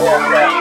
Yeah, yeah.